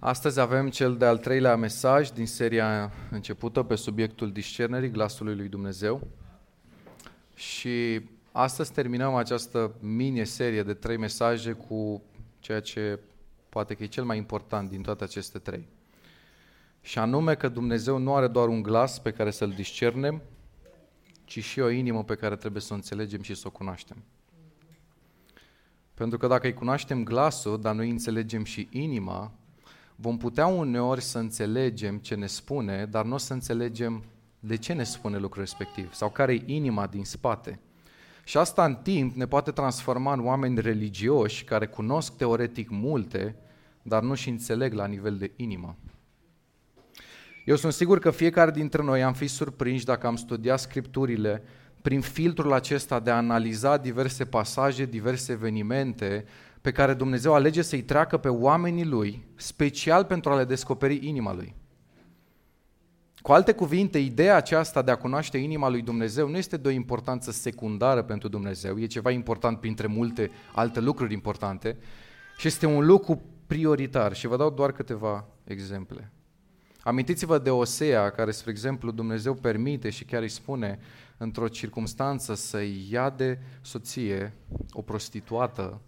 Astăzi avem cel de-al treilea mesaj din seria începută pe subiectul discernerii glasului lui Dumnezeu. Și astăzi terminăm această mini-serie de trei mesaje cu ceea ce poate că e cel mai important din toate aceste trei. Și anume că Dumnezeu nu are doar un glas pe care să-l discernem, ci și o inimă pe care trebuie să o înțelegem și să o cunoaștem. Pentru că dacă îi cunoaștem glasul, dar nu îi înțelegem și inima, vom putea uneori să înțelegem ce ne spune, dar nu o să înțelegem de ce ne spune lucrul respectiv sau care e inima din spate. Și asta în timp ne poate transforma în oameni religioși care cunosc teoretic multe, dar nu și înțeleg la nivel de inimă. Eu sunt sigur că fiecare dintre noi am fi surprinși dacă am studiat scripturile prin filtrul acesta de a analiza diverse pasaje, diverse evenimente pe care Dumnezeu alege să-i treacă pe oamenii lui, special pentru a le descoperi inima lui. Cu alte cuvinte, ideea aceasta de a cunoaște inima lui Dumnezeu nu este de o importanță secundară pentru Dumnezeu, e ceva important printre multe alte lucruri importante și este un lucru prioritar și vă dau doar câteva exemple. Amintiți-vă de Osea, care, spre exemplu, Dumnezeu permite și chiar îi spune într-o circunstanță să-i ia de soție o prostituată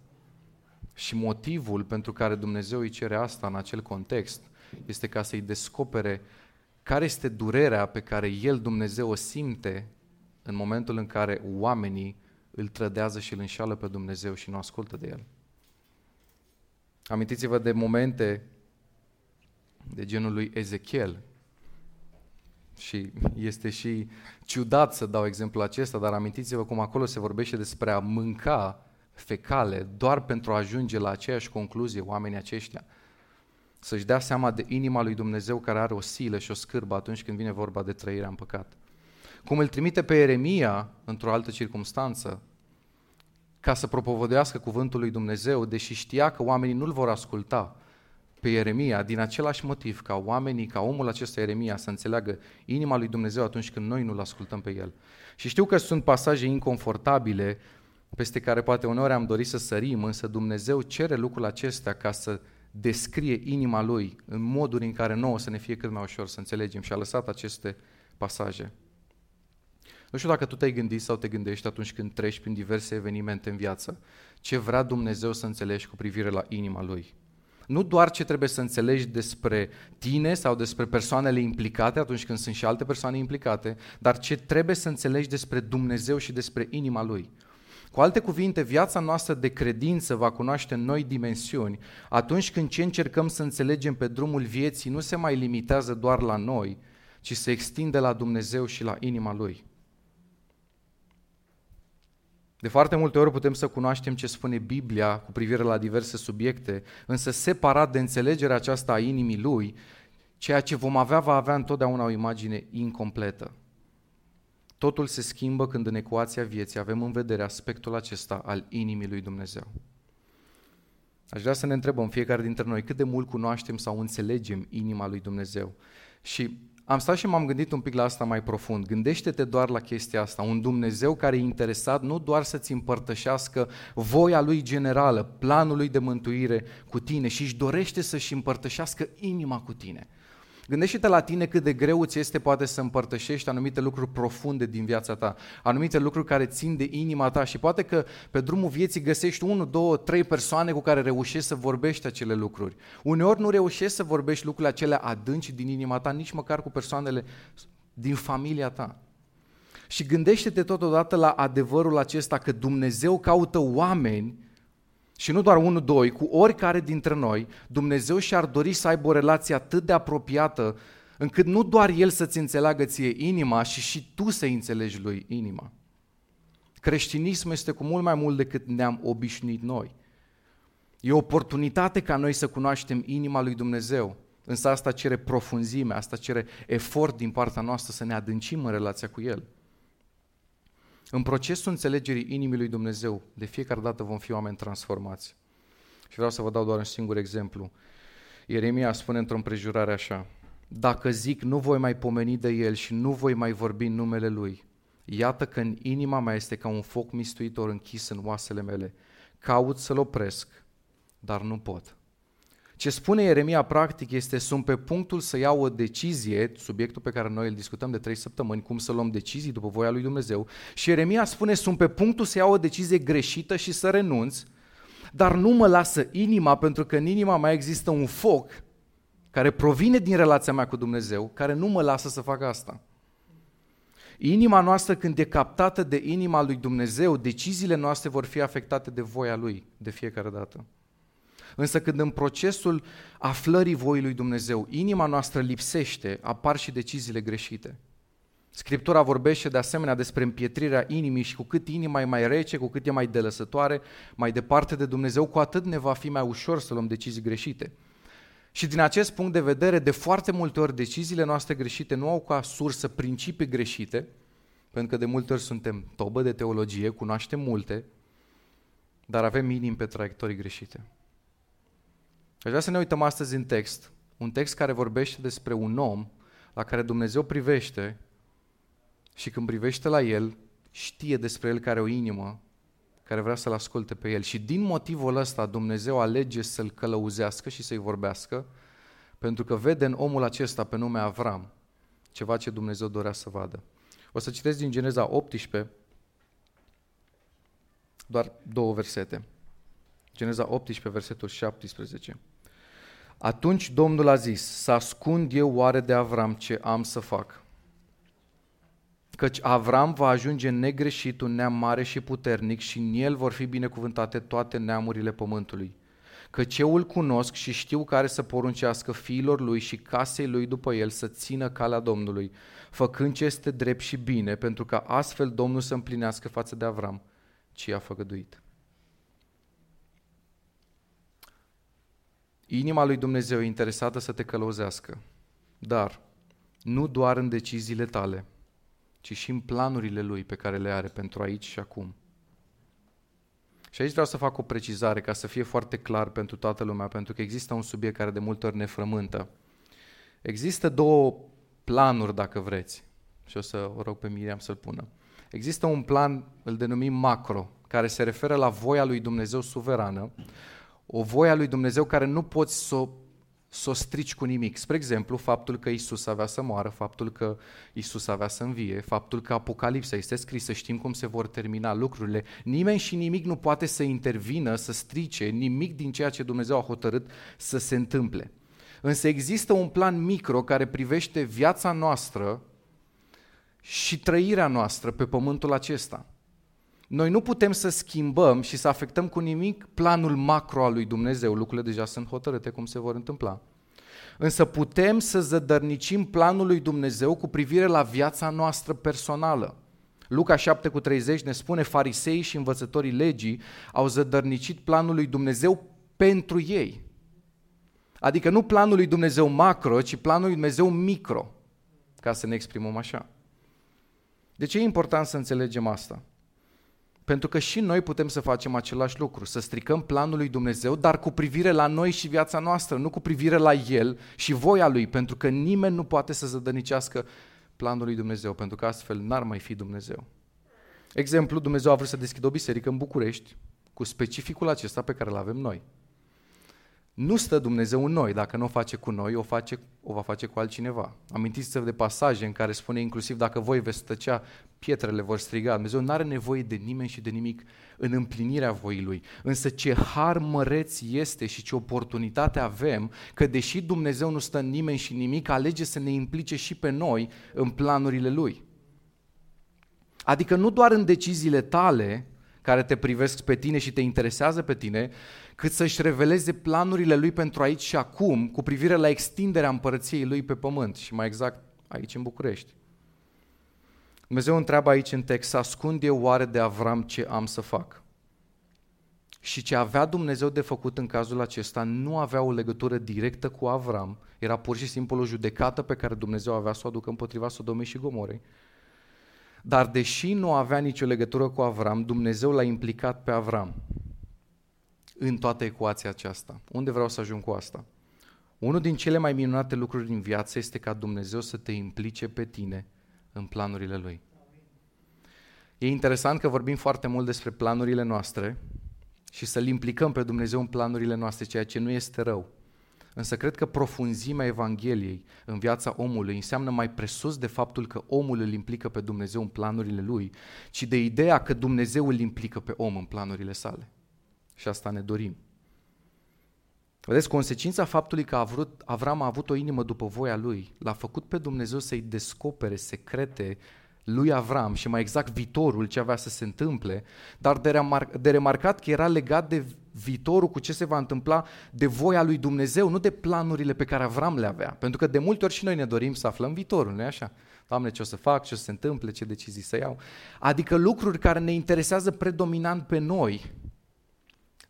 și motivul pentru care Dumnezeu îi cere asta în acel context este ca să-i descopere care este durerea pe care El, Dumnezeu, o simte în momentul în care oamenii îl trădează și îl înșală pe Dumnezeu și nu ascultă de El. Amintiți-vă de momente de genul lui Ezechiel. Și este și ciudat să dau exemplu acesta, dar amintiți-vă cum acolo se vorbește despre a mânca fecale doar pentru a ajunge la aceeași concluzie oamenii aceștia. Să-și dea seama de inima lui Dumnezeu care are o silă și o scârbă atunci când vine vorba de trăirea în păcat. Cum îl trimite pe Ieremia într-o altă circunstanță ca să propovădească cuvântul lui Dumnezeu, deși știa că oamenii nu-l vor asculta pe Ieremia din același motiv ca oamenii, ca omul acesta Ieremia să înțeleagă inima lui Dumnezeu atunci când noi nu-l ascultăm pe el. Și știu că sunt pasaje inconfortabile peste care poate uneori am dorit să sărim, însă Dumnezeu cere lucrul acesta ca să descrie inima Lui în moduri în care nouă să ne fie cât mai ușor să înțelegem și a lăsat aceste pasaje. Nu știu dacă tu te-ai gândit sau te gândești atunci când treci prin diverse evenimente în viață, ce vrea Dumnezeu să înțelegi cu privire la inima Lui. Nu doar ce trebuie să înțelegi despre tine sau despre persoanele implicate atunci când sunt și alte persoane implicate, dar ce trebuie să înțelegi despre Dumnezeu și despre inima Lui. Cu alte cuvinte, viața noastră de credință va cunoaște noi dimensiuni atunci când ce încercăm să înțelegem pe drumul vieții nu se mai limitează doar la noi, ci se extinde la Dumnezeu și la inima Lui. De foarte multe ori putem să cunoaștem ce spune Biblia cu privire la diverse subiecte, însă separat de înțelegerea aceasta a inimii Lui, ceea ce vom avea va avea întotdeauna o imagine incompletă. Totul se schimbă când în ecuația vieții avem în vedere aspectul acesta al inimii lui Dumnezeu. Aș vrea să ne întrebăm fiecare dintre noi cât de mult cunoaștem sau înțelegem inima lui Dumnezeu. Și am stat și m-am gândit un pic la asta mai profund. Gândește-te doar la chestia asta. Un Dumnezeu care e interesat nu doar să-ți împărtășească voia lui generală, planul lui de mântuire cu tine și își dorește să-și împărtășească inima cu tine. Gândește-te la tine cât de greu ți este poate să împărtășești anumite lucruri profunde din viața ta, anumite lucruri care țin de inima ta și poate că pe drumul vieții găsești unu, două, trei persoane cu care reușești să vorbești acele lucruri. Uneori nu reușești să vorbești lucrurile acelea adânci din inima ta, nici măcar cu persoanele din familia ta. Și gândește-te totodată la adevărul acesta că Dumnezeu caută oameni și nu doar unul, doi, cu oricare dintre noi, Dumnezeu și-ar dori să aibă o relație atât de apropiată, încât nu doar El să-ți înțeleagă ție inima, și și tu să înțelegi lui inima. Creștinismul este cu mult mai mult decât ne-am obișnuit noi. E o oportunitate ca noi să cunoaștem inima lui Dumnezeu, însă asta cere profunzime, asta cere efort din partea noastră să ne adâncim în relația cu El. În procesul înțelegerii inimii lui Dumnezeu, de fiecare dată vom fi oameni transformați. Și vreau să vă dau doar un singur exemplu. Ieremia spune într-o împrejurare așa, Dacă zic nu voi mai pomeni de el și nu voi mai vorbi în numele lui, iată că în inima mea este ca un foc mistuitor închis în oasele mele. Caut să-l opresc, dar nu pot. Ce spune Ieremia practic este sunt pe punctul să iau o decizie, subiectul pe care noi îl discutăm de trei săptămâni, cum să luăm decizii după voia lui Dumnezeu. Și Ieremia spune sunt pe punctul să iau o decizie greșită și să renunț, dar nu mă lasă inima pentru că în inima mai există un foc care provine din relația mea cu Dumnezeu, care nu mă lasă să fac asta. Inima noastră când e captată de inima lui Dumnezeu, deciziile noastre vor fi afectate de voia lui de fiecare dată. Însă când în procesul aflării voii lui Dumnezeu, inima noastră lipsește, apar și deciziile greșite. Scriptura vorbește de asemenea despre împietrirea inimii și cu cât inima e mai rece, cu cât e mai delăsătoare, mai departe de Dumnezeu, cu atât ne va fi mai ușor să luăm decizii greșite. Și din acest punct de vedere, de foarte multe ori, deciziile noastre greșite nu au ca sursă principii greșite, pentru că de multe ori suntem tobă de teologie, cunoaștem multe, dar avem inimi pe traiectorii greșite. Aș vrea să ne uităm astăzi în text, un text care vorbește despre un om la care Dumnezeu privește și când privește la el, știe despre el care are o inimă care vrea să-l asculte pe el. Și din motivul ăsta Dumnezeu alege să-l călăuzească și să-i vorbească, pentru că vede în omul acesta pe nume Avram ceva ce Dumnezeu dorea să vadă. O să citesc din Geneza 18 doar două versete. Geneza 18, versetul 17. Atunci Domnul a zis, să ascund eu oare de Avram ce am să fac? Căci Avram va ajunge negreșit un neam mare și puternic și în el vor fi binecuvântate toate neamurile pământului. Căci eu îl cunosc și știu care să poruncească fiilor lui și casei lui după el să țină calea Domnului, făcând ce este drept și bine, pentru ca astfel Domnul să împlinească față de Avram ce a făgăduit. Inima lui Dumnezeu e interesată să te călăuzească, dar nu doar în deciziile tale, ci și în planurile lui pe care le are pentru aici și acum. Și aici vreau să fac o precizare ca să fie foarte clar pentru toată lumea, pentru că există un subiect care de multe ori ne frământă. Există două planuri, dacă vreți, și o să o rog pe Miriam să-l pună. Există un plan, îl denumim macro, care se referă la voia lui Dumnezeu suverană, o voia lui Dumnezeu care nu poți să o, să o strici cu nimic. Spre exemplu, faptul că Isus avea să moară, faptul că Isus avea să învie, faptul că Apocalipsa este scris, să știm cum se vor termina lucrurile. Nimeni și nimic nu poate să intervină, să strice nimic din ceea ce Dumnezeu a hotărât să se întâmple. Însă există un plan micro care privește viața noastră și trăirea noastră pe pământul acesta. Noi nu putem să schimbăm și să afectăm cu nimic planul macro al lui Dumnezeu. Lucrurile deja sunt hotărâte cum se vor întâmpla. Însă putem să zădărnicim planul lui Dumnezeu cu privire la viața noastră personală. Luca 7 cu 30 ne spune farisei și învățătorii legii au zădărnicit planul lui Dumnezeu pentru ei. Adică nu planul lui Dumnezeu macro, ci planul lui Dumnezeu micro, ca să ne exprimăm așa. De ce e important să înțelegem asta? Pentru că și noi putem să facem același lucru, să stricăm planul lui Dumnezeu, dar cu privire la noi și viața noastră, nu cu privire la El și voia Lui, pentru că nimeni nu poate să zădănicească planul lui Dumnezeu, pentru că astfel n-ar mai fi Dumnezeu. Exemplu, Dumnezeu a vrut să deschidă o biserică în București, cu specificul acesta pe care îl avem noi. Nu stă Dumnezeu în noi, dacă nu o face cu noi, o, face, o va face cu altcineva. Amintiți-vă de pasaje în care spune inclusiv dacă voi veți tăcea, pietrele vor striga. Dumnezeu nu are nevoie de nimeni și de nimic în împlinirea voii Lui. Însă ce har măreț este și ce oportunitate avem că deși Dumnezeu nu stă în nimeni și nimic, alege să ne implice și pe noi în planurile Lui. Adică nu doar în deciziile tale, care te privesc pe tine și te interesează pe tine, cât să-și reveleze planurile lui pentru aici și acum cu privire la extinderea împărăției lui pe pământ și mai exact aici în București. Dumnezeu întreabă aici în text, să ascund eu oare de Avram ce am să fac? Și ce avea Dumnezeu de făcut în cazul acesta nu avea o legătură directă cu Avram, era pur și simplu o judecată pe care Dumnezeu avea să o aducă împotriva Sodomei și Gomorei. Dar deși nu avea nicio legătură cu Avram, Dumnezeu l-a implicat pe Avram în toată ecuația aceasta. Unde vreau să ajung cu asta? Unul din cele mai minunate lucruri din viață este ca Dumnezeu să te implice pe tine în planurile Lui. E interesant că vorbim foarte mult despre planurile noastre și să-L implicăm pe Dumnezeu în planurile noastre, ceea ce nu este rău. Însă cred că profunzimea Evangheliei în viața omului înseamnă mai presus de faptul că omul îl implică pe Dumnezeu în planurile lui, ci de ideea că Dumnezeu îl implică pe om în planurile sale. Și asta ne dorim. Vedeți, consecința faptului că Avram a avut o inimă după voia lui, l-a făcut pe Dumnezeu să-i descopere secrete lui Avram și mai exact viitorul, ce avea să se întâmple, dar de, remar- de remarcat că era legat de viitorul, cu ce se va întâmpla, de voia lui Dumnezeu, nu de planurile pe care Avram le avea. Pentru că de multe ori și noi ne dorim să aflăm viitorul, nu-i așa? Doamne, ce o să fac, ce o să se întâmple, ce decizii să iau. Adică lucruri care ne interesează predominant pe noi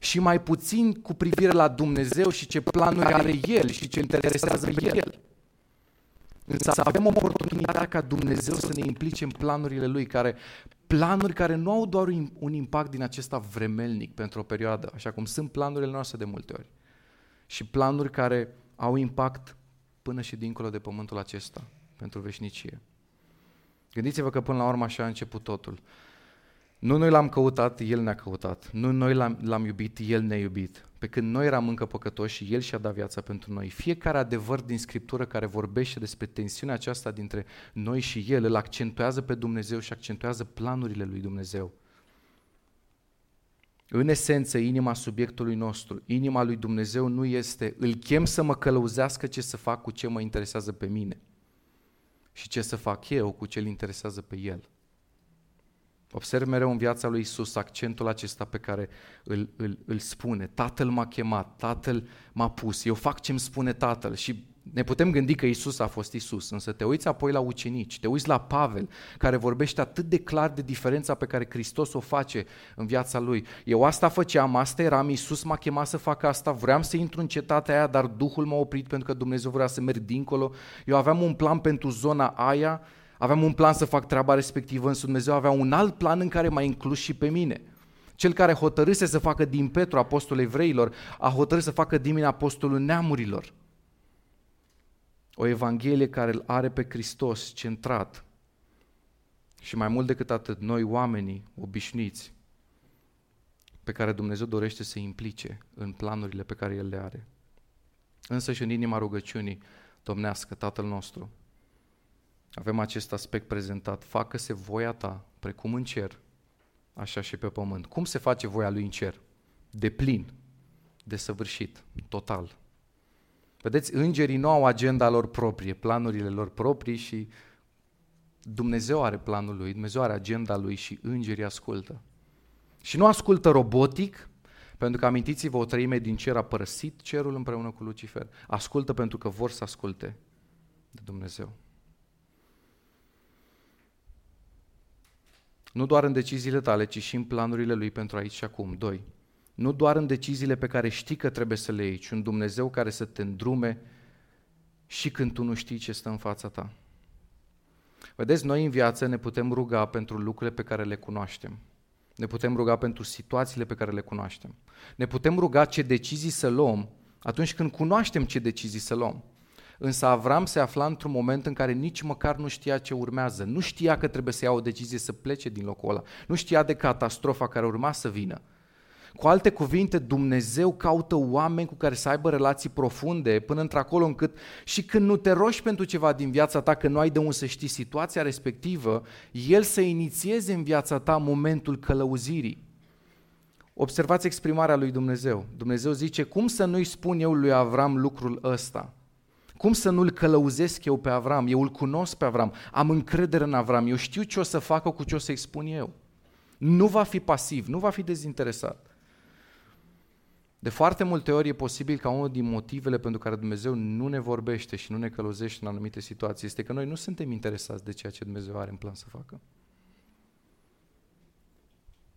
și mai puțin cu privire la Dumnezeu și ce planuri are El și ce interesează pe El. Însă avem oportunitatea ca Dumnezeu să ne implice în planurile Lui, care, planuri care nu au doar un impact din acesta vremelnic pentru o perioadă, așa cum sunt planurile noastre de multe ori, și planuri care au impact până și dincolo de pământul acesta, pentru veșnicie. Gândiți-vă că până la urmă așa a început totul. Nu noi l-am căutat, El ne-a căutat. Nu noi l-am, l-am iubit, El ne-a iubit. Pe când noi eram încă păcătoși și El și-a dat viața pentru noi. Fiecare adevăr din Scriptură care vorbește despre tensiunea aceasta dintre noi și El, îl accentuează pe Dumnezeu și accentuează planurile lui Dumnezeu. În esență, inima subiectului nostru, inima lui Dumnezeu nu este, îl chem să mă călăuzească ce să fac cu ce mă interesează pe mine și ce să fac eu cu ce îl interesează pe El. Observ mereu în viața lui Isus accentul acesta pe care îl, îl, îl spune. Tatăl m-a chemat, Tatăl m-a pus, eu fac ce îmi spune Tatăl și ne putem gândi că Isus a fost Isus, însă te uiți apoi la ucenici, te uiți la Pavel, care vorbește atât de clar de diferența pe care Hristos o face în viața lui. Eu asta făceam, asta eram, Isus m-a chemat să fac asta, vreau să intru în cetatea aia, dar Duhul m-a oprit pentru că Dumnezeu vrea să merg dincolo. Eu aveam un plan pentru zona aia, Aveam un plan să fac treaba respectivă, însă Dumnezeu avea un alt plan în care m-a inclus și pe mine. Cel care hotărâse să facă din Petru apostol evreilor, a hotărât să facă din mine apostolul neamurilor. O evanghelie care îl are pe Hristos centrat. Și mai mult decât atât, noi oamenii obișnuiți, pe care Dumnezeu dorește să implice în planurile pe care El le are. Însă și în inima rugăciunii domnească Tatăl nostru, avem acest aspect prezentat. Facă-se voia ta, precum în cer, așa și pe pământ. Cum se face voia lui în cer? De plin, de săvârșit, total. Vedeți, îngerii nu au agenda lor proprie, planurile lor proprii și Dumnezeu are planul lui, Dumnezeu are agenda lui și îngerii ascultă. Și nu ascultă robotic, pentru că amintiți-vă, o treime din cer a părăsit cerul împreună cu Lucifer. Ascultă pentru că vor să asculte de Dumnezeu. Nu doar în deciziile tale, ci și în planurile Lui pentru aici și acum. Doi. Nu doar în deciziile pe care știi că trebuie să le iei, ci un Dumnezeu care să te îndrume și când tu nu știi ce stă în fața ta. Vedeți, noi în viață ne putem ruga pentru lucrurile pe care le cunoaștem. Ne putem ruga pentru situațiile pe care le cunoaștem. Ne putem ruga ce decizii să luăm atunci când cunoaștem ce decizii să luăm. Însă Avram se afla într-un moment în care nici măcar nu știa ce urmează. Nu știa că trebuie să ia o decizie să plece din locul ăla. Nu știa de catastrofa care urma să vină. Cu alte cuvinte, Dumnezeu caută oameni cu care să aibă relații profunde până într-acolo încât și când nu te roși pentru ceva din viața ta, că nu ai de unde să știi situația respectivă, El să inițieze în viața ta momentul călăuzirii. Observați exprimarea lui Dumnezeu. Dumnezeu zice, cum să nu-i spun eu lui Avram lucrul ăsta? Cum să nu-l călăuzesc eu pe Avram? Eu îl cunosc pe Avram, am încredere în Avram, eu știu ce o să facă cu ce o să-i spun eu. Nu va fi pasiv, nu va fi dezinteresat. De foarte multe ori e posibil ca unul din motivele pentru care Dumnezeu nu ne vorbește și nu ne călăuzește în anumite situații este că noi nu suntem interesați de ceea ce Dumnezeu are în plan să facă.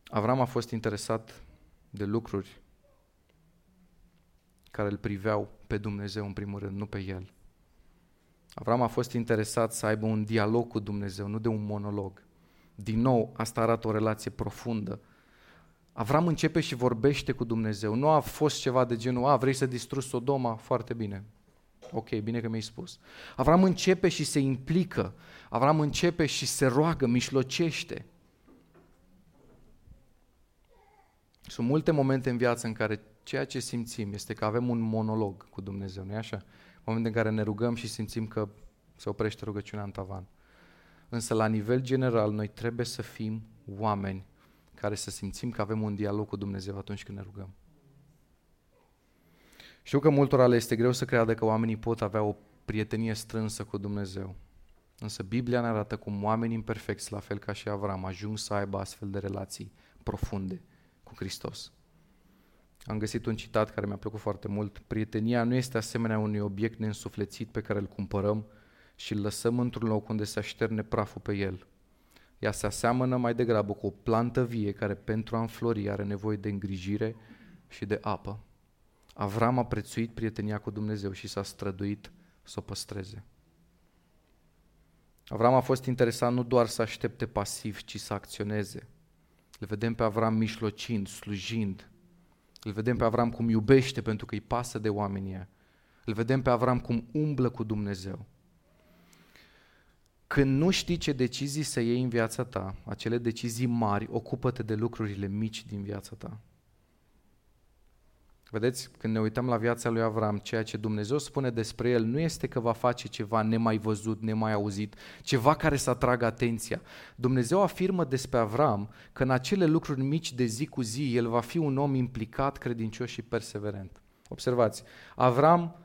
Avram a fost interesat de lucruri care îl priveau pe Dumnezeu în primul rând, nu pe el. Avram a fost interesat să aibă un dialog cu Dumnezeu, nu de un monolog. Din nou, asta arată o relație profundă. Avram începe și vorbește cu Dumnezeu. Nu a fost ceva de genul, a, vrei să distrugi Sodoma? Foarte bine. Ok, bine că mi-ai spus. Avram începe și se implică. Avram începe și se roagă, mișlocește. Sunt multe momente în viață în care ceea ce simțim este că avem un monolog cu Dumnezeu, nu-i așa? Momente în care ne rugăm și simțim că se oprește rugăciunea în tavan. Însă, la nivel general, noi trebuie să fim oameni care să simțim că avem un dialog cu Dumnezeu atunci când ne rugăm. Știu că multora le este greu să creadă că oamenii pot avea o prietenie strânsă cu Dumnezeu. Însă Biblia ne arată cum oamenii imperfecți, la fel ca și Avram, ajung să aibă astfel de relații profunde cu Hristos. Am găsit un citat care mi-a plăcut foarte mult. Prietenia nu este asemenea unui obiect neînsuflețit pe care îl cumpărăm și îl lăsăm într-un loc unde se așterne praful pe el. Ea se aseamănă mai degrabă cu o plantă vie care pentru a înflori are nevoie de îngrijire și de apă. Avram a prețuit prietenia cu Dumnezeu și s-a străduit să o păstreze. Avram a fost interesat nu doar să aștepte pasiv, ci să acționeze. Îl vedem pe Avram mișlocind, slujind. Îl vedem pe Avram cum iubește pentru că îi pasă de oamenii Îl vedem pe Avram cum umblă cu Dumnezeu. Când nu știi ce decizii să iei în viața ta, acele decizii mari, ocupă-te de lucrurile mici din viața ta. Vedeți, când ne uităm la viața lui Avram, ceea ce Dumnezeu spune despre el nu este că va face ceva nemai văzut, nemai auzit, ceva care să atragă atenția. Dumnezeu afirmă despre Avram că în acele lucruri mici de zi cu zi, el va fi un om implicat, credincios și perseverent. Observați, Avram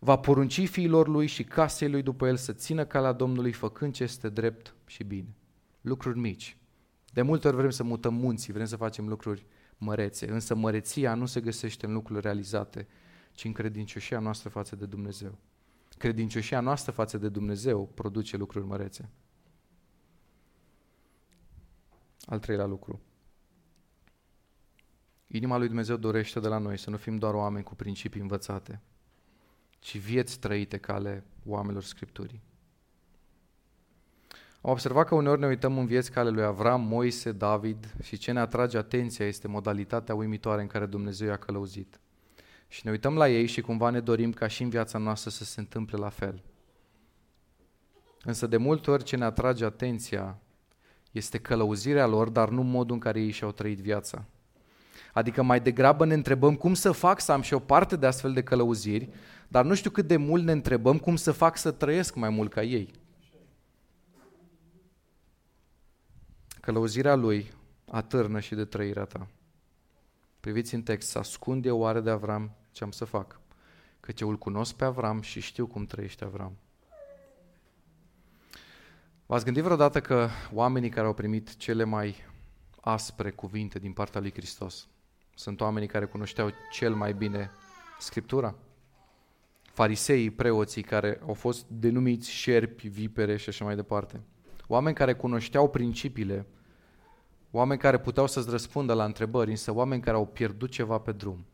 va porunci fiilor lui și casei lui după el să țină calea Domnului făcând ce este drept și bine. Lucruri mici. De multe ori vrem să mutăm munții, vrem să facem lucruri mărețe, însă măreția nu se găsește în lucrurile realizate, ci în credincioșia noastră față de Dumnezeu. Credincioșia noastră față de Dumnezeu produce lucruri mărețe. Al treilea lucru. Inima lui Dumnezeu dorește de la noi să nu fim doar oameni cu principii învățate, ci vieți trăite ca ale oamenilor Scripturii. Am observat că uneori ne uităm în vieți ca ale lui Avram, Moise, David și ce ne atrage atenția este modalitatea uimitoare în care Dumnezeu i-a călăuzit. Și ne uităm la ei și cumva ne dorim ca și în viața noastră să se întâmple la fel. Însă de multe ori ce ne atrage atenția este călăuzirea lor, dar nu modul în care ei și-au trăit viața. Adică mai degrabă ne întrebăm cum să fac să am și o parte de astfel de călăuziri, dar nu știu cât de mult ne întrebăm cum să fac să trăiesc mai mult ca ei. Călăuzirea lui atârnă și de trăirea ta. Priviți în text, să ascund eu oare de Avram ce am să fac? Căci eu îl cunosc pe Avram și știu cum trăiește Avram. V-ați gândit vreodată că oamenii care au primit cele mai aspre cuvinte din partea lui Hristos sunt oamenii care cunoșteau cel mai bine Scriptura? Fariseii, preoții care au fost denumiți șerpi, vipere și așa mai departe. Oameni care cunoșteau principiile, oameni care puteau să-ți răspundă la întrebări, însă oameni care au pierdut ceva pe drum.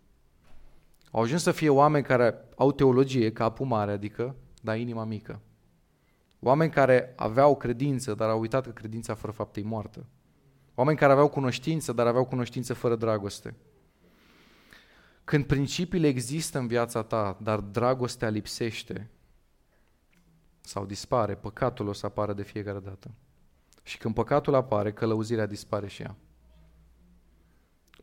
Au ajuns să fie oameni care au teologie, capul mare, adică, dar inima mică. Oameni care aveau credință, dar au uitat că credința fără fapte e moartă. Oameni care aveau cunoștință, dar aveau cunoștință fără dragoste. Când principiile există în viața ta, dar dragostea lipsește sau dispare, păcatul o să apară de fiecare dată. Și când păcatul apare, călăuzirea dispare și ea.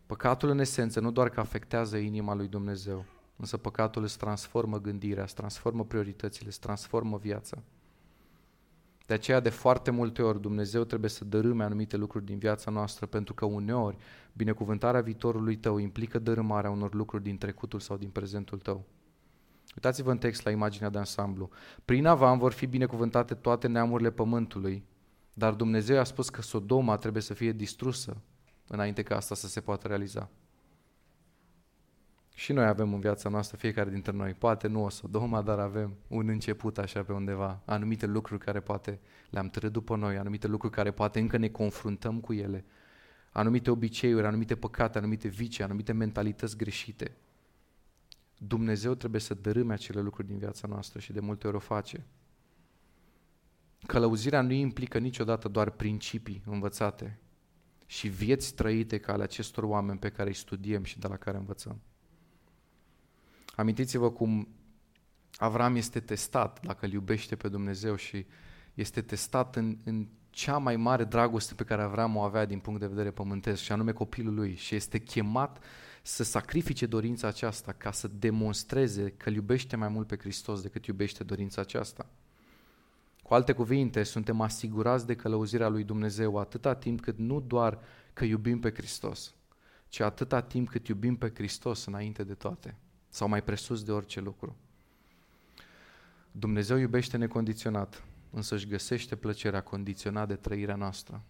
Păcatul în esență nu doar că afectează inima lui Dumnezeu, însă păcatul îți transformă gândirea, îți transformă prioritățile, îți transformă viața. De aceea, de foarte multe ori, Dumnezeu trebuie să dărâme anumite lucruri din viața noastră, pentru că uneori binecuvântarea viitorului tău implică dărâmarea unor lucruri din trecutul sau din prezentul tău. Uitați-vă în text la imaginea de ansamblu. Prin Avam vor fi binecuvântate toate neamurile pământului, dar Dumnezeu a spus că Sodoma trebuie să fie distrusă înainte ca asta să se poată realiza. Și noi avem în viața noastră, fiecare dintre noi, poate nu o Sodoma, dar avem un început așa pe undeva, anumite lucruri care poate le-am trăit după noi, anumite lucruri care poate încă ne confruntăm cu ele, anumite obiceiuri, anumite păcate, anumite vicii, anumite mentalități greșite. Dumnezeu trebuie să dărâme acele lucruri din viața noastră și de multe ori o face. Călăuzirea nu implică niciodată doar principii învățate și vieți trăite ca ale acestor oameni pe care îi studiem și de la care învățăm. Amintiți-vă cum Avram este testat dacă îl iubește pe Dumnezeu și este testat în, în cea mai mare dragoste pe care Avram o avea din punct de vedere pământesc, și anume copilul lui, și este chemat să sacrifice dorința aceasta ca să demonstreze că îl iubește mai mult pe Hristos decât iubește dorința aceasta. Cu alte cuvinte, suntem asigurați de călăuzirea lui Dumnezeu atâta timp cât nu doar că iubim pe Hristos, ci atâta timp cât iubim pe Hristos înainte de toate, sau mai presus de orice lucru. Dumnezeu iubește necondiționat, însă își găsește plăcerea condiționat de trăirea noastră.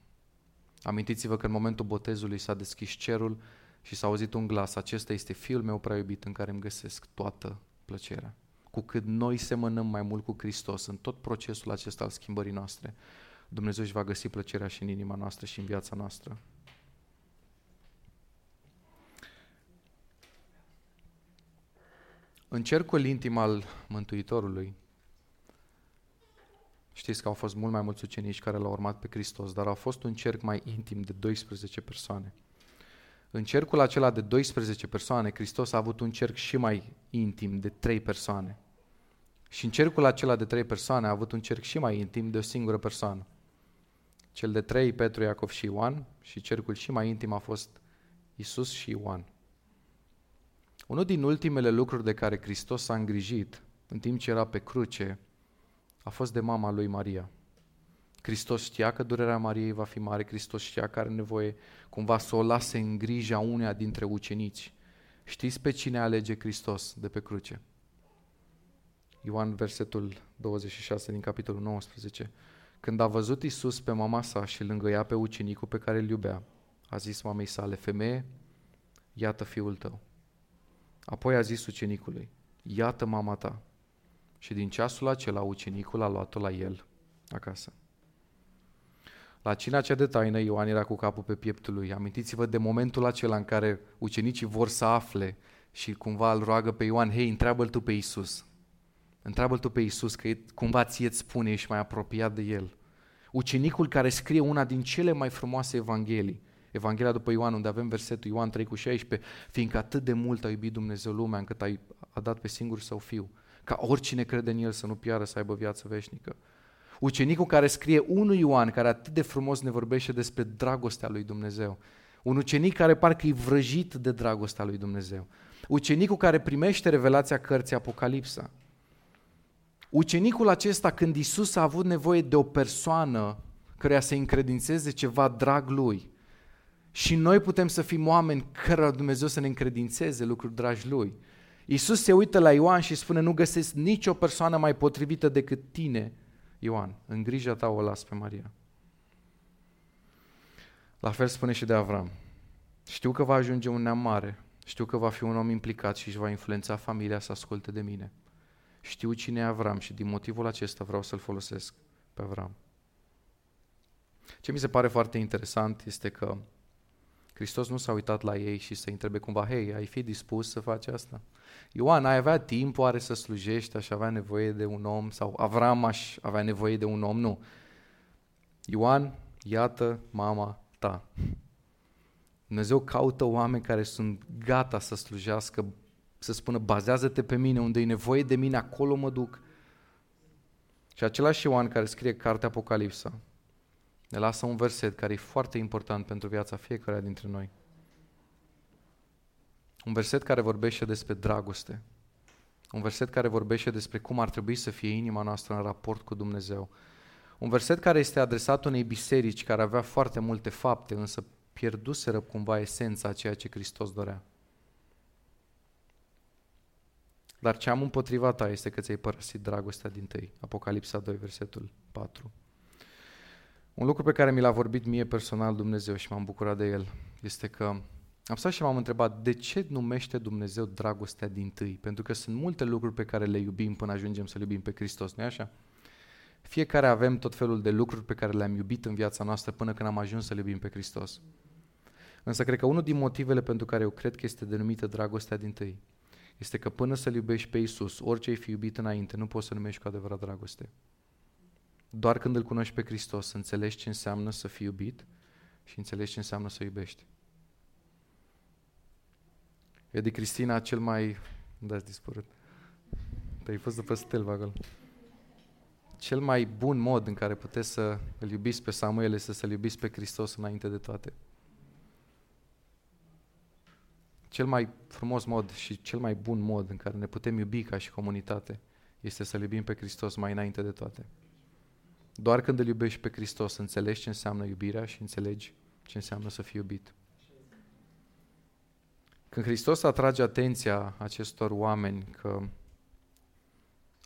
Amintiți-vă că în momentul botezului s-a deschis cerul și s-a auzit un glas, acesta este Fiul meu prea iubit în care îmi găsesc toată plăcerea. Cu cât noi semănăm mai mult cu Hristos în tot procesul acesta al schimbării noastre, Dumnezeu își va găsi plăcerea și în inima noastră și în viața noastră. În cercul intim al Mântuitorului, știți că au fost mult mai mulți ucenici care l-au urmat pe Hristos, dar au fost un cerc mai intim de 12 persoane. În cercul acela de 12 persoane, Hristos a avut un cerc și mai intim de 3 persoane. Și în cercul acela de 3 persoane a avut un cerc și mai intim de o singură persoană. Cel de 3, Petru, Iacov și Ioan, și cercul și mai intim a fost Isus și Ioan. Unul din ultimele lucruri de care Hristos s-a îngrijit în timp ce era pe cruce a fost de mama lui Maria. Hristos știa că durerea Mariei va fi mare, Hristos știa că are nevoie cumva să o lase în grija uneia dintre ucenici. Știți pe cine alege Hristos de pe cruce? Ioan, versetul 26 din capitolul 19. Când a văzut Isus pe mama sa și lângă ea pe ucenicul pe care îl iubea, a zis mamei sale, femeie, iată fiul tău. Apoi a zis ucenicului, iată mama ta. Și din ceasul acela ucenicul a luat-o la el acasă. La cina cea de taină, Ioan era cu capul pe pieptul lui. Amintiți-vă de momentul acela în care ucenicii vor să afle și cumva îl roagă pe Ioan, hei, întreabă-l tu pe Isus. Întreabă-l tu pe Isus, că cumva ție îți spune, ești mai apropiat de el. Ucenicul care scrie una din cele mai frumoase evanghelii, Evanghelia după Ioan, unde avem versetul Ioan 3 cu 16, fiindcă atât de mult a iubit Dumnezeu lumea încât a, a dat pe singur său fiu, ca oricine crede în el să nu piară, să aibă viață veșnică. Ucenicul care scrie 1 Ioan, care atât de frumos ne vorbește despre dragostea lui Dumnezeu. Un ucenic care parcă e vrăjit de dragostea lui Dumnezeu. Ucenicul care primește revelația cărții Apocalipsa. Ucenicul acesta, când Isus a avut nevoie de o persoană care să încredințeze ceva drag lui, și noi putem să fim oameni cărora Dumnezeu să ne încredințeze lucruri dragi lui. Isus se uită la Ioan și spune, nu găsesc nicio persoană mai potrivită decât tine, Ioan. În grija ta o las pe Maria. La fel spune și de Avram. Știu că va ajunge un neam mare, știu că va fi un om implicat și își va influența familia să asculte de mine. Știu cine e Avram și din motivul acesta vreau să-l folosesc pe Avram. Ce mi se pare foarte interesant este că Hristos nu s-a uitat la ei și să întrebe cumva, hei, ai fi dispus să faci asta? Ioan, ai avea timp oare să slujești, aș avea nevoie de un om? Sau Avram aș avea nevoie de un om? Nu. Ioan, iată mama ta. Dumnezeu caută oameni care sunt gata să slujească, să spună, bazează-te pe mine, unde e nevoie de mine, acolo mă duc. Și același Ioan care scrie cartea Apocalipsa, ne lasă un verset care e foarte important pentru viața fiecare dintre noi. Un verset care vorbește despre dragoste. Un verset care vorbește despre cum ar trebui să fie inima noastră în raport cu Dumnezeu. Un verset care este adresat unei biserici care avea foarte multe fapte, însă pierduseră cumva esența a ceea ce Hristos dorea. Dar ce am împotriva ta este că ți-ai părăsit dragostea din tăi. Apocalipsa 2, versetul 4. Un lucru pe care mi l-a vorbit mie personal Dumnezeu și m-am bucurat de el este că am stat și m-am întrebat de ce numește Dumnezeu dragostea din tâi? Pentru că sunt multe lucruri pe care le iubim până ajungem să iubim pe Hristos, nu așa? Fiecare avem tot felul de lucruri pe care le-am iubit în viața noastră până când am ajuns să iubim pe Hristos. Însă cred că unul din motivele pentru care eu cred că este denumită dragostea din tâi este că până să-L iubești pe Isus, orice ai fi iubit înainte, nu poți să numești cu adevărat dragoste. Doar când îl cunoști pe Hristos, înțelegi ce înseamnă să fii iubit și înțelegi ce înseamnă să iubești. de Cristina cel mai... Da, dispărut. Te-ai fost după stelva acolo. cel mai bun mod în care puteți să îl iubiți pe Samuel este să-l iubiți pe Hristos înainte de toate. Cel mai frumos mod și cel mai bun mod în care ne putem iubi ca și comunitate este să-L iubim pe Hristos mai înainte de toate. Doar când îl iubești pe Hristos, înțelegi ce înseamnă iubirea și înțelegi ce înseamnă să fii iubit. Când Hristos atrage atenția acestor oameni că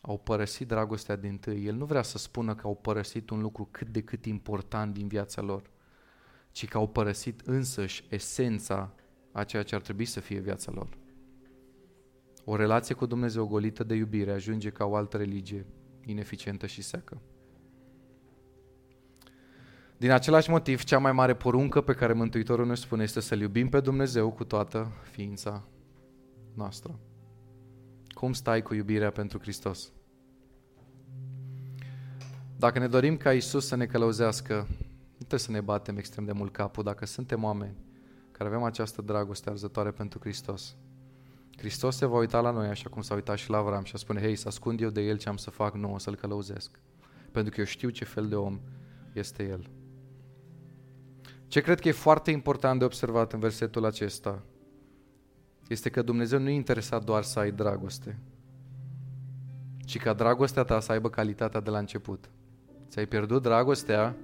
au părăsit dragostea din tâi, El nu vrea să spună că au părăsit un lucru cât de cât important din viața lor, ci că au părăsit însăși esența a ceea ce ar trebui să fie viața lor. O relație cu Dumnezeu golită de iubire ajunge ca o altă religie ineficientă și secă. Din același motiv, cea mai mare poruncă pe care Mântuitorul ne spune este să-L iubim pe Dumnezeu cu toată ființa noastră. Cum stai cu iubirea pentru Hristos? Dacă ne dorim ca Isus să ne călăuzească, nu trebuie să ne batem extrem de mult capul dacă suntem oameni care avem această dragoste arzătoare pentru Hristos. Hristos se va uita la noi așa cum s-a uitat și la Avram și a spune, hei, să ascund eu de el ce am să fac, nu, o să-l călăuzesc. Pentru că eu știu ce fel de om este el. Ce cred că e foarte important de observat în versetul acesta este că Dumnezeu nu e interesat doar să ai dragoste, ci ca dragostea ta să aibă calitatea de la început. Ți-ai pierdut dragostea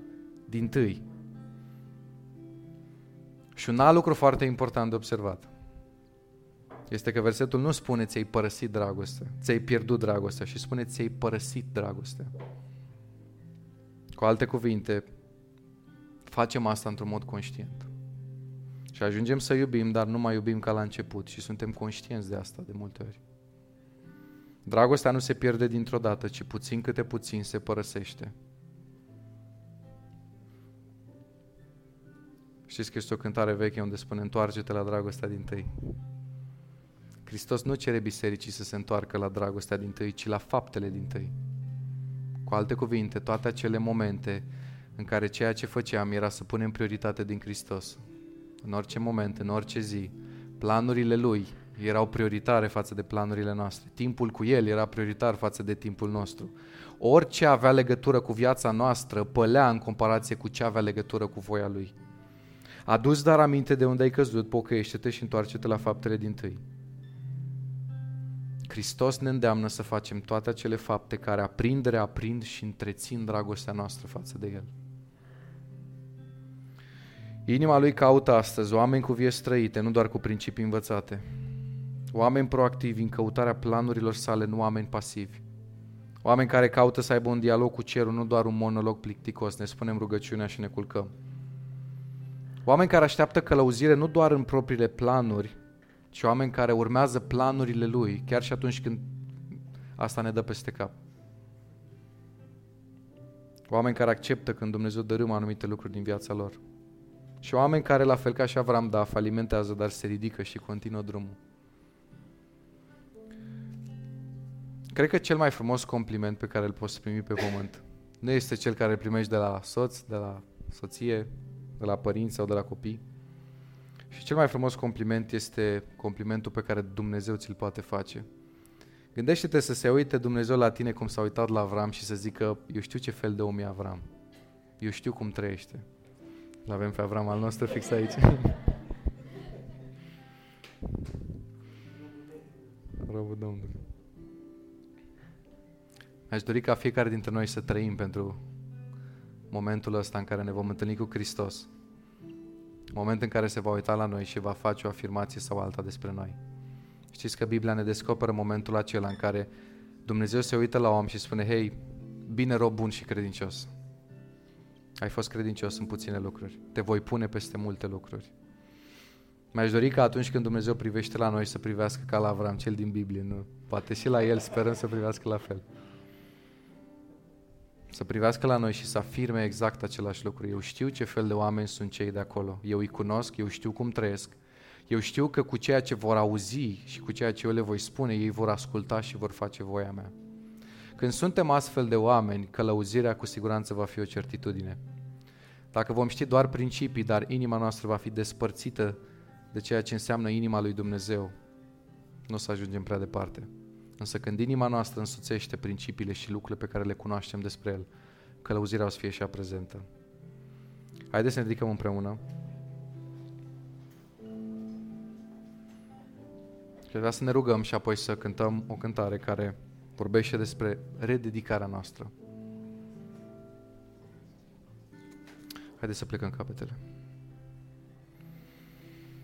din tâi. Și un alt lucru foarte important de observat este că versetul nu spune ți-ai părăsit dragostea, ți-ai pierdut dragostea și spune ți-ai părăsit dragostea. Cu alte cuvinte, facem asta într-un mod conștient. Și ajungem să iubim, dar nu mai iubim ca la început și suntem conștienți de asta de multe ori. Dragostea nu se pierde dintr-o dată, ci puțin câte puțin se părăsește. Știți că este o cântare veche unde spune întoarce-te la dragostea din tăi. Hristos nu cere bisericii să se întoarcă la dragostea din tăi, ci la faptele din tăi. Cu alte cuvinte, toate acele momente în care ceea ce făceam era să punem prioritate din Hristos. În orice moment, în orice zi, planurile Lui erau prioritare față de planurile noastre. Timpul cu El era prioritar față de timpul nostru. Orice avea legătură cu viața noastră pălea în comparație cu ce avea legătură cu voia Lui. Adu-ți dar aminte de unde ai căzut, pocăiește-te și întoarce-te la faptele din tâi. Hristos ne îndeamnă să facem toate acele fapte care aprind, reaprind și întrețin dragostea noastră față de El. Inima lui caută astăzi oameni cu vieți trăite, nu doar cu principii învățate. Oameni proactivi în căutarea planurilor sale, nu oameni pasivi. Oameni care caută să aibă un dialog cu cerul, nu doar un monolog plicticos, ne spunem rugăciunea și ne culcăm. Oameni care așteaptă călăuzire nu doar în propriile planuri, ci oameni care urmează planurile Lui, chiar și atunci când asta ne dă peste cap. Oameni care acceptă când Dumnezeu dărâmă anumite lucruri din viața lor. Și oameni care, la fel ca și Avram, da, falimentează, dar se ridică și continuă drumul. Cred că cel mai frumos compliment pe care îl poți primi pe pământ nu este cel care îl primești de la soț, de la soție, de la părinți sau de la copii, și cel mai frumos compliment este complimentul pe care Dumnezeu ți-l poate face. Gândește-te să se uite Dumnezeu la tine cum s-a uitat la Avram și să zică, eu știu ce fel de om e Avram. Eu știu cum trăiește. L avem pe Avram al nostru fix aici. Robul Domnului. Aș dori ca fiecare dintre noi să trăim pentru momentul ăsta în care ne vom întâlni cu Hristos moment în care se va uita la noi și va face o afirmație sau alta despre noi. Știți că Biblia ne descoperă momentul acela în care Dumnezeu se uită la om și spune, hei, bine rob bun și credincios. Ai fost credincios în puține lucruri. Te voi pune peste multe lucruri. Mi-aș dori ca atunci când Dumnezeu privește la noi să privească ca la Avram, cel din Biblie, nu? Poate și la el sperăm să privească la fel să privească la noi și să afirme exact același lucru. Eu știu ce fel de oameni sunt cei de acolo. Eu îi cunosc, eu știu cum trăiesc. Eu știu că cu ceea ce vor auzi și cu ceea ce eu le voi spune, ei vor asculta și vor face voia mea. Când suntem astfel de oameni, călăuzirea cu siguranță va fi o certitudine. Dacă vom ști doar principii, dar inima noastră va fi despărțită de ceea ce înseamnă inima lui Dumnezeu, nu o să ajungem prea departe. Însă când inima noastră însuțește principiile și lucrurile pe care le cunoaștem despre El, călăuzirea o să fie și ea prezentă. Haideți să ne ridicăm împreună. Și vreau să ne rugăm și apoi să cântăm o cântare care vorbește despre rededicarea noastră. Haideți să plecăm capetele.